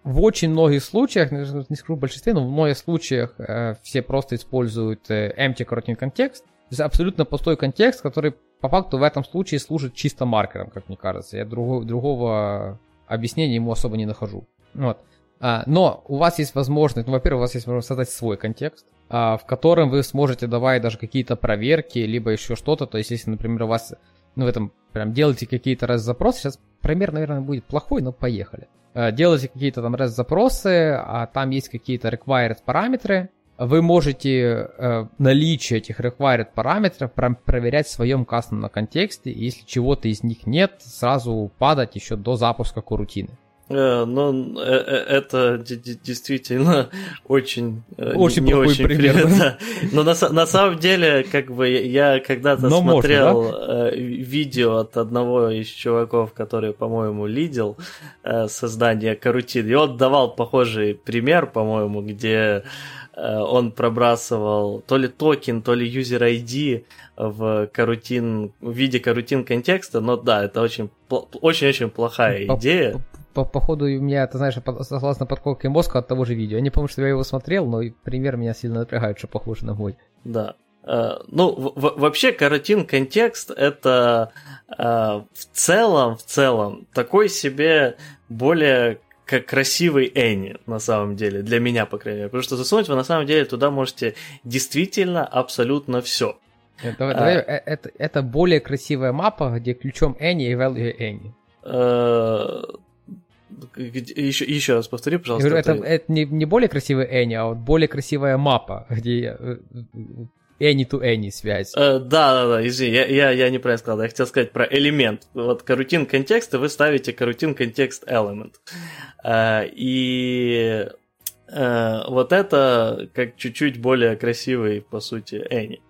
в очень многих случаях, не скажу в большинстве, но в многих случаях э, все просто используют э, empty короткий контекст, то есть абсолютно пустой контекст, который по факту в этом случае служит чисто маркером, как мне кажется. Я другого, другого объяснения ему особо не нахожу. Вот. А, но у вас есть возможность, ну, во-первых, у вас есть возможность создать свой контекст, а, в котором вы сможете давать даже какие-то проверки, либо еще что-то. То есть, если, например, у вас, ну, в этом прям делаете какие-то раз запросы, сейчас пример, наверное, будет плохой, но поехали. А, делаете какие-то там раз запросы, а там есть какие-то required параметры, вы можете э, наличие этих required параметров проверять в своем кастомном контексте, и если чего-то из них нет, сразу падать еще до запуска корутины. Э, ну, э, э, это действительно [LAUGHS] очень, очень не очень пример. пример да. Но на, на самом деле, как бы я когда-то Но смотрел можно, да? видео от одного из чуваков, который, по-моему, лидил создание карутин, и он давал похожий пример, по-моему, где он пробрасывал то ли токен, то ли user ID в карутин, в виде карутин контекста, но да, это очень очень-очень плохая идея по, походу у меня, ты знаешь, согласно подколке мозга от того же видео. Я не помню, что я его смотрел, но пример меня сильно напрягает, что похож на мой. Да. Uh, ну, вообще, каротин контекст это uh, в целом, в целом, такой себе более как красивый Энни, на самом деле, для меня, по крайней мере. Потому что засунуть вы на самом деле туда можете действительно абсолютно все. Давай, давай, а, это, это более красивая мапа, где ключом Энни и value Энни. Еще, еще раз повтори, пожалуйста. Я говорю, это, это не, не более красивый Энни, а вот более красивая мапа, где Any to Any связь. Uh, да, да, да, извини, я, я, я неправильно сказал, я хотел сказать про элемент. Вот карутин контекста вы ставите карутин контекст element. Uh, и uh, вот это как чуть-чуть более красивый, по сути, Any.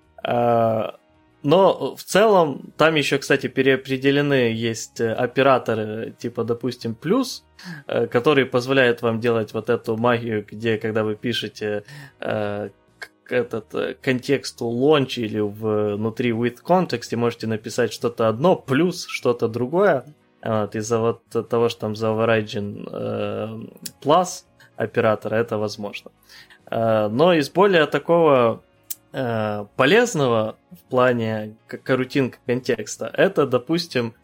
Но в целом там еще, кстати, переопределены есть операторы типа, допустим, плюс, который позволяет вам делать вот эту магию, где, когда вы пишете этот контексту launch или внутри with context, и можете написать что-то одно плюс что-то другое. Вот, из-за вот того, что там за overriding э, plus оператора это возможно. Э, но из более такого э, полезного в плане карутинка контекста, это, допустим,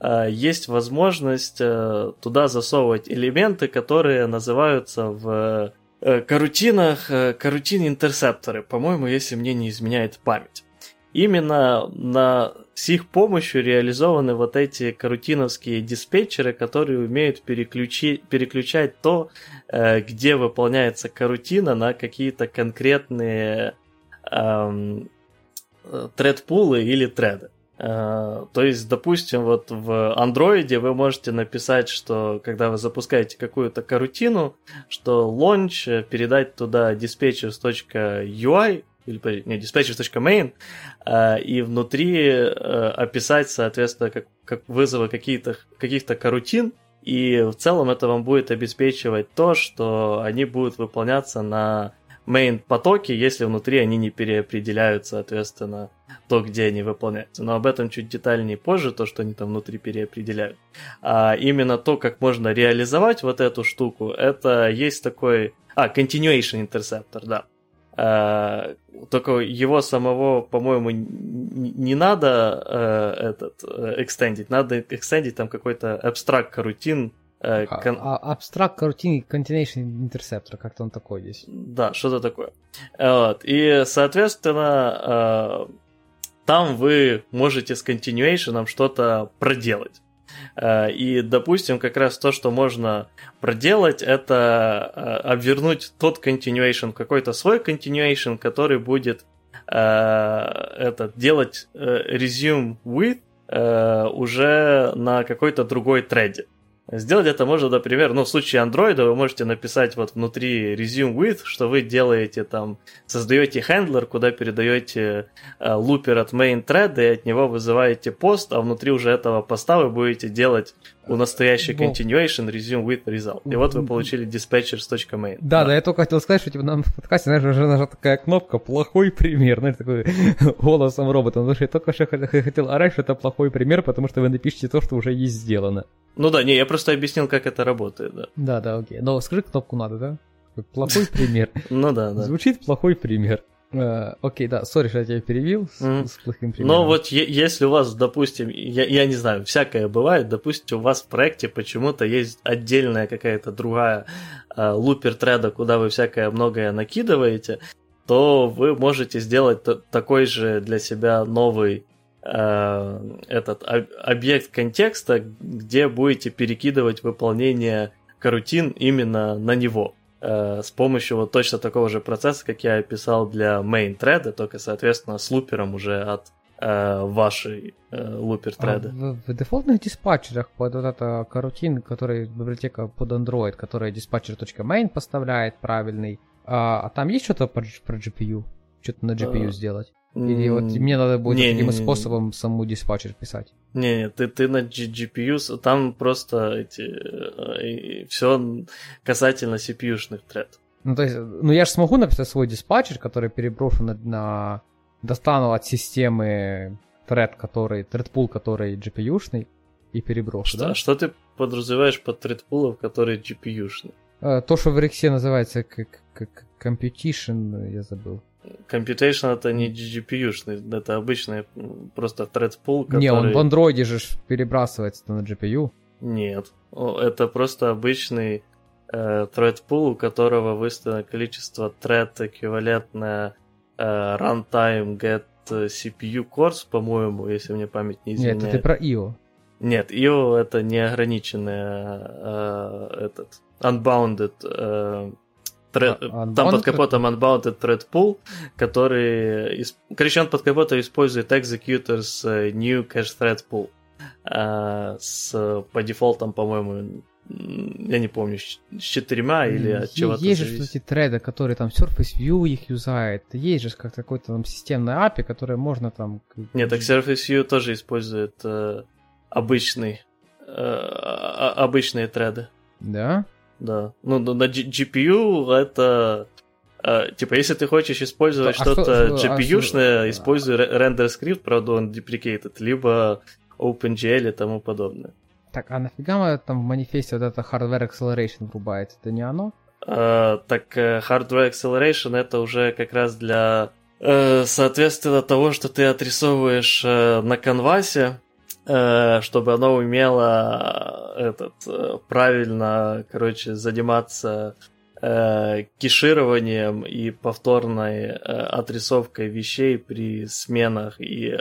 э, есть возможность э, туда засовывать элементы, которые называются в Э, карутинах, э, карутин-интерсепторы, по-моему, если мне не изменяет память. Именно на, с их помощью реализованы вот эти карутиновские диспетчеры, которые умеют переключи, переключать то, э, где выполняется карутина на какие-то конкретные тред-пулы или треды. Э, то есть, допустим, вот в андроиде вы можете написать, что когда вы запускаете какую-то карутину, что launch передать туда dispatchers.ui или не, dispatchers.main э, и внутри э, описать, соответственно, как, как вызовы каких-то, каких-то карутин, и в целом это вам будет обеспечивать то, что они будут выполняться на main потоки, если внутри они не переопределяют, соответственно, то, где они выполняются. Но об этом чуть детальнее позже, то, что они там внутри переопределяют. А именно то, как можно реализовать вот эту штуку, это есть такой... А, Continuation Interceptor, да. А, только его самого, по-моему, не надо э, этот экстендить, надо экстендить там какой-то абстракт карутин, Э, кон... А, абстракт Routine Continuation Interceptor, как-то он такой здесь. Да, что-то такое. Вот. И, соответственно, э, там вы можете с Continuation что-то проделать. Э, и, допустим, как раз то, что можно проделать, это обвернуть тот continuation какой-то свой continuation, который будет этот, делать resume with уже на какой-то другой треде. Сделать это можно, например, ну, в случае Android вы можете написать вот внутри resume with, что вы делаете там, создаете хендлер, куда передаете э, лупер от main thread, и от него вызываете пост, а внутри уже этого поста вы будете делать у настоящей continuation resume with result. И вот вы получили dispatchers.main. Да, да, да, я только хотел сказать, что типа, нам в подкасте, знаешь, уже нажата такая кнопка «плохой пример», знаешь, такой [LAUGHS] голосом робота. Потому что я только что хотел орать, что это плохой пример, потому что вы напишите то, что уже есть сделано. Ну да, не, я просто объяснил, как это работает, да. Да, да, окей. Но скажи кнопку надо, да? Плохой пример. [LAUGHS] Ну да, да. Звучит плохой пример. Uh, окей, да, сори, что я тебя перевел с, mm. с плохим примером. Но вот е- если у вас, допустим, я, я не знаю, всякое бывает, допустим, у вас в проекте почему-то есть отдельная какая-то другая uh, лупер треда, куда вы всякое многое накидываете, то вы можете сделать т- такой же для себя новый uh, этот объект контекста, где будете перекидывать выполнение карутин именно на него э, с помощью вот точно такого же процесса, как я описал для main thread, только, соответственно, с лупером уже от э, вашей э, лупер треда. А в, в дефолтных диспатчерах под вот это карутин, который библиотека под Android, которая dispatcher.main поставляет правильный, а, а там есть что-то про, про GPU? Что-то на GPU а, сделать? Или вот мне надо будет не, таким не, способом не. саму диспатчер писать? Не, не, ты, ты на GPU, там просто эти э, все касательно CPU-шных тред. Ну, то есть, ну я же смогу написать свой диспатчер, который переброшу на, на достану от системы тред, который, pool, который GPU-шный, и переброшу, что, да? Что ты подразумеваешь под thread который GPU-шный? А, то, что в Рексе называется как, как computation, я забыл. Computation это не GPU-шный, это обычный просто thread pool, который... Не, он в андроиде же перебрасывается на GPU. Нет, это просто обычный э, thread pool, у которого выставлено количество thread эквивалентное э, runtime get CPU cores, по-моему, если мне память не изменяет. Нет, это ты про IO. Нет, IO это неограниченный э, этот unbounded э, Thread, uh, там под капотом Unbounded Thread Pool, который... Короче, он под капотом использует Executors New Cache Thread Pool. Uh, с, по дефолтам, по-моему, я не помню, с четырьмя или от чего-то Есть же эти треды, которые там Surface View их юзает. Есть же как какой-то там системный API, которое можно там... Нет, так Surface View тоже использует э, обычный, э, обычные треды. Да? Да. Ну, на GPU это... Uh, типа, если ты хочешь использовать а что-то что, GPU-шное, а, используй render скрипт, правда, он deprecated, либо OpenGL и тому подобное. Так, а нафига там в манифесте вот это Hardware Acceleration врубается? Это не оно? Uh, так, Hardware Acceleration это уже как раз для, соответственно, того, что ты отрисовываешь на канвасе, Э, чтобы оно умело э, этот, э, правильно, короче, заниматься э, кешированием и повторной э, отрисовкой вещей при сменах и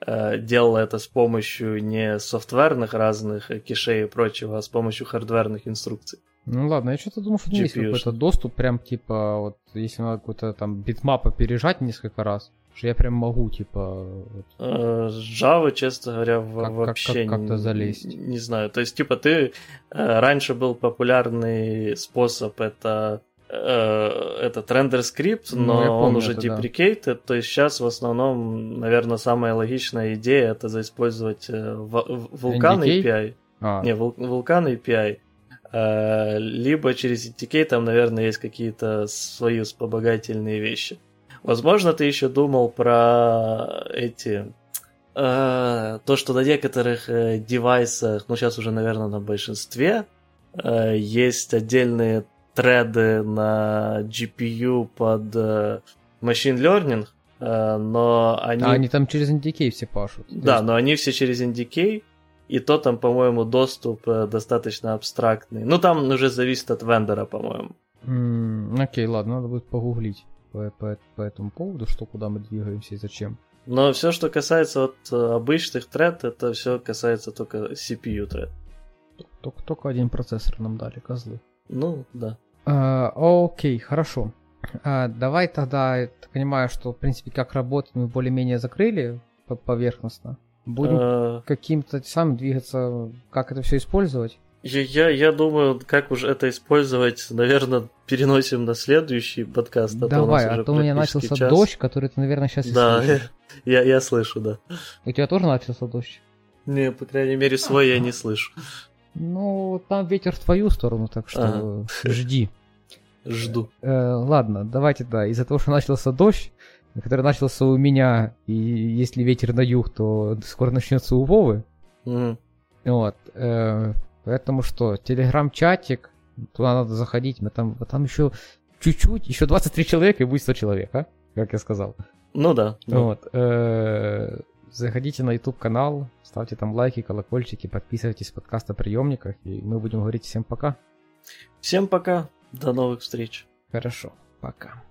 э, делала это с помощью не софтверных разных кешей и прочего, а с помощью хардверных инструкций. Ну ладно, я что-то думал, что есть какой-то доступ, прям типа, вот, если надо какой-то там битмапа пережать несколько раз, что я прям могу, типа... Вот... Э, Java, честно говоря, как, вообще как, как, как-то залезть. Не, не знаю. То есть, типа, ты... Э, раньше был популярный способ, это э, этот рендер скрипт, но ну, помню, он уже deprecated, да. то есть сейчас в основном, наверное, самая логичная идея это заиспользовать Vulkan NDK? API. А. Не, Vulkan API. Либо через NDK там, наверное, есть какие-то свои вспомогательные вещи. Возможно, ты еще думал про эти... Э, то, что на некоторых э, девайсах, ну сейчас уже, наверное, на большинстве, э, есть отдельные треды на GPU под э, machine learning, э, но они... А они там через NDK все пашут. Да, есть... но они все через NDK, и то там, по-моему, доступ э, достаточно абстрактный. Ну, там уже зависит от вендора, по-моему. Mm, окей, ладно, надо будет погуглить по, по, по этому поводу, что куда мы двигаемся и зачем. Но все, что касается вот э, обычных тред, это все касается только CPU тред. Только, только один процессор нам дали, козлы. Ну, да. А, окей, хорошо. А, давай тогда, я понимаю, что, в принципе, как работать мы более-менее закрыли поверхностно. Будем а... каким-то самым двигаться, как это все использовать. Я, я, я думаю, как уже это использовать, наверное, переносим на следующий подкаст. А Давай, то а то у меня начался час. дождь, который ты, наверное, сейчас и Да, я, [LAUGHS] я, я слышу, да. У тебя тоже начался дождь? Не, по крайней мере, свой я не слышу. Ну, там ветер в твою сторону, так что ага. [LAUGHS] жди. [LAUGHS] Жду. Э, ладно, давайте, да, из-за того, что начался дождь, который начался у меня, и если ветер на юг, то скоро начнется у Вовы. Mm. Вот. Э, Поэтому что, телеграм-чатик, туда надо заходить, мы там, там еще чуть-чуть, еще 23 человека и будет 100 человек, а? Как я сказал. Ну да. да. Вот. Э, заходите на YouTube канал, ставьте там лайки, колокольчики, подписывайтесь в подкастоприемниках, и мы будем говорить всем пока. Всем пока, до новых встреч. Хорошо, пока.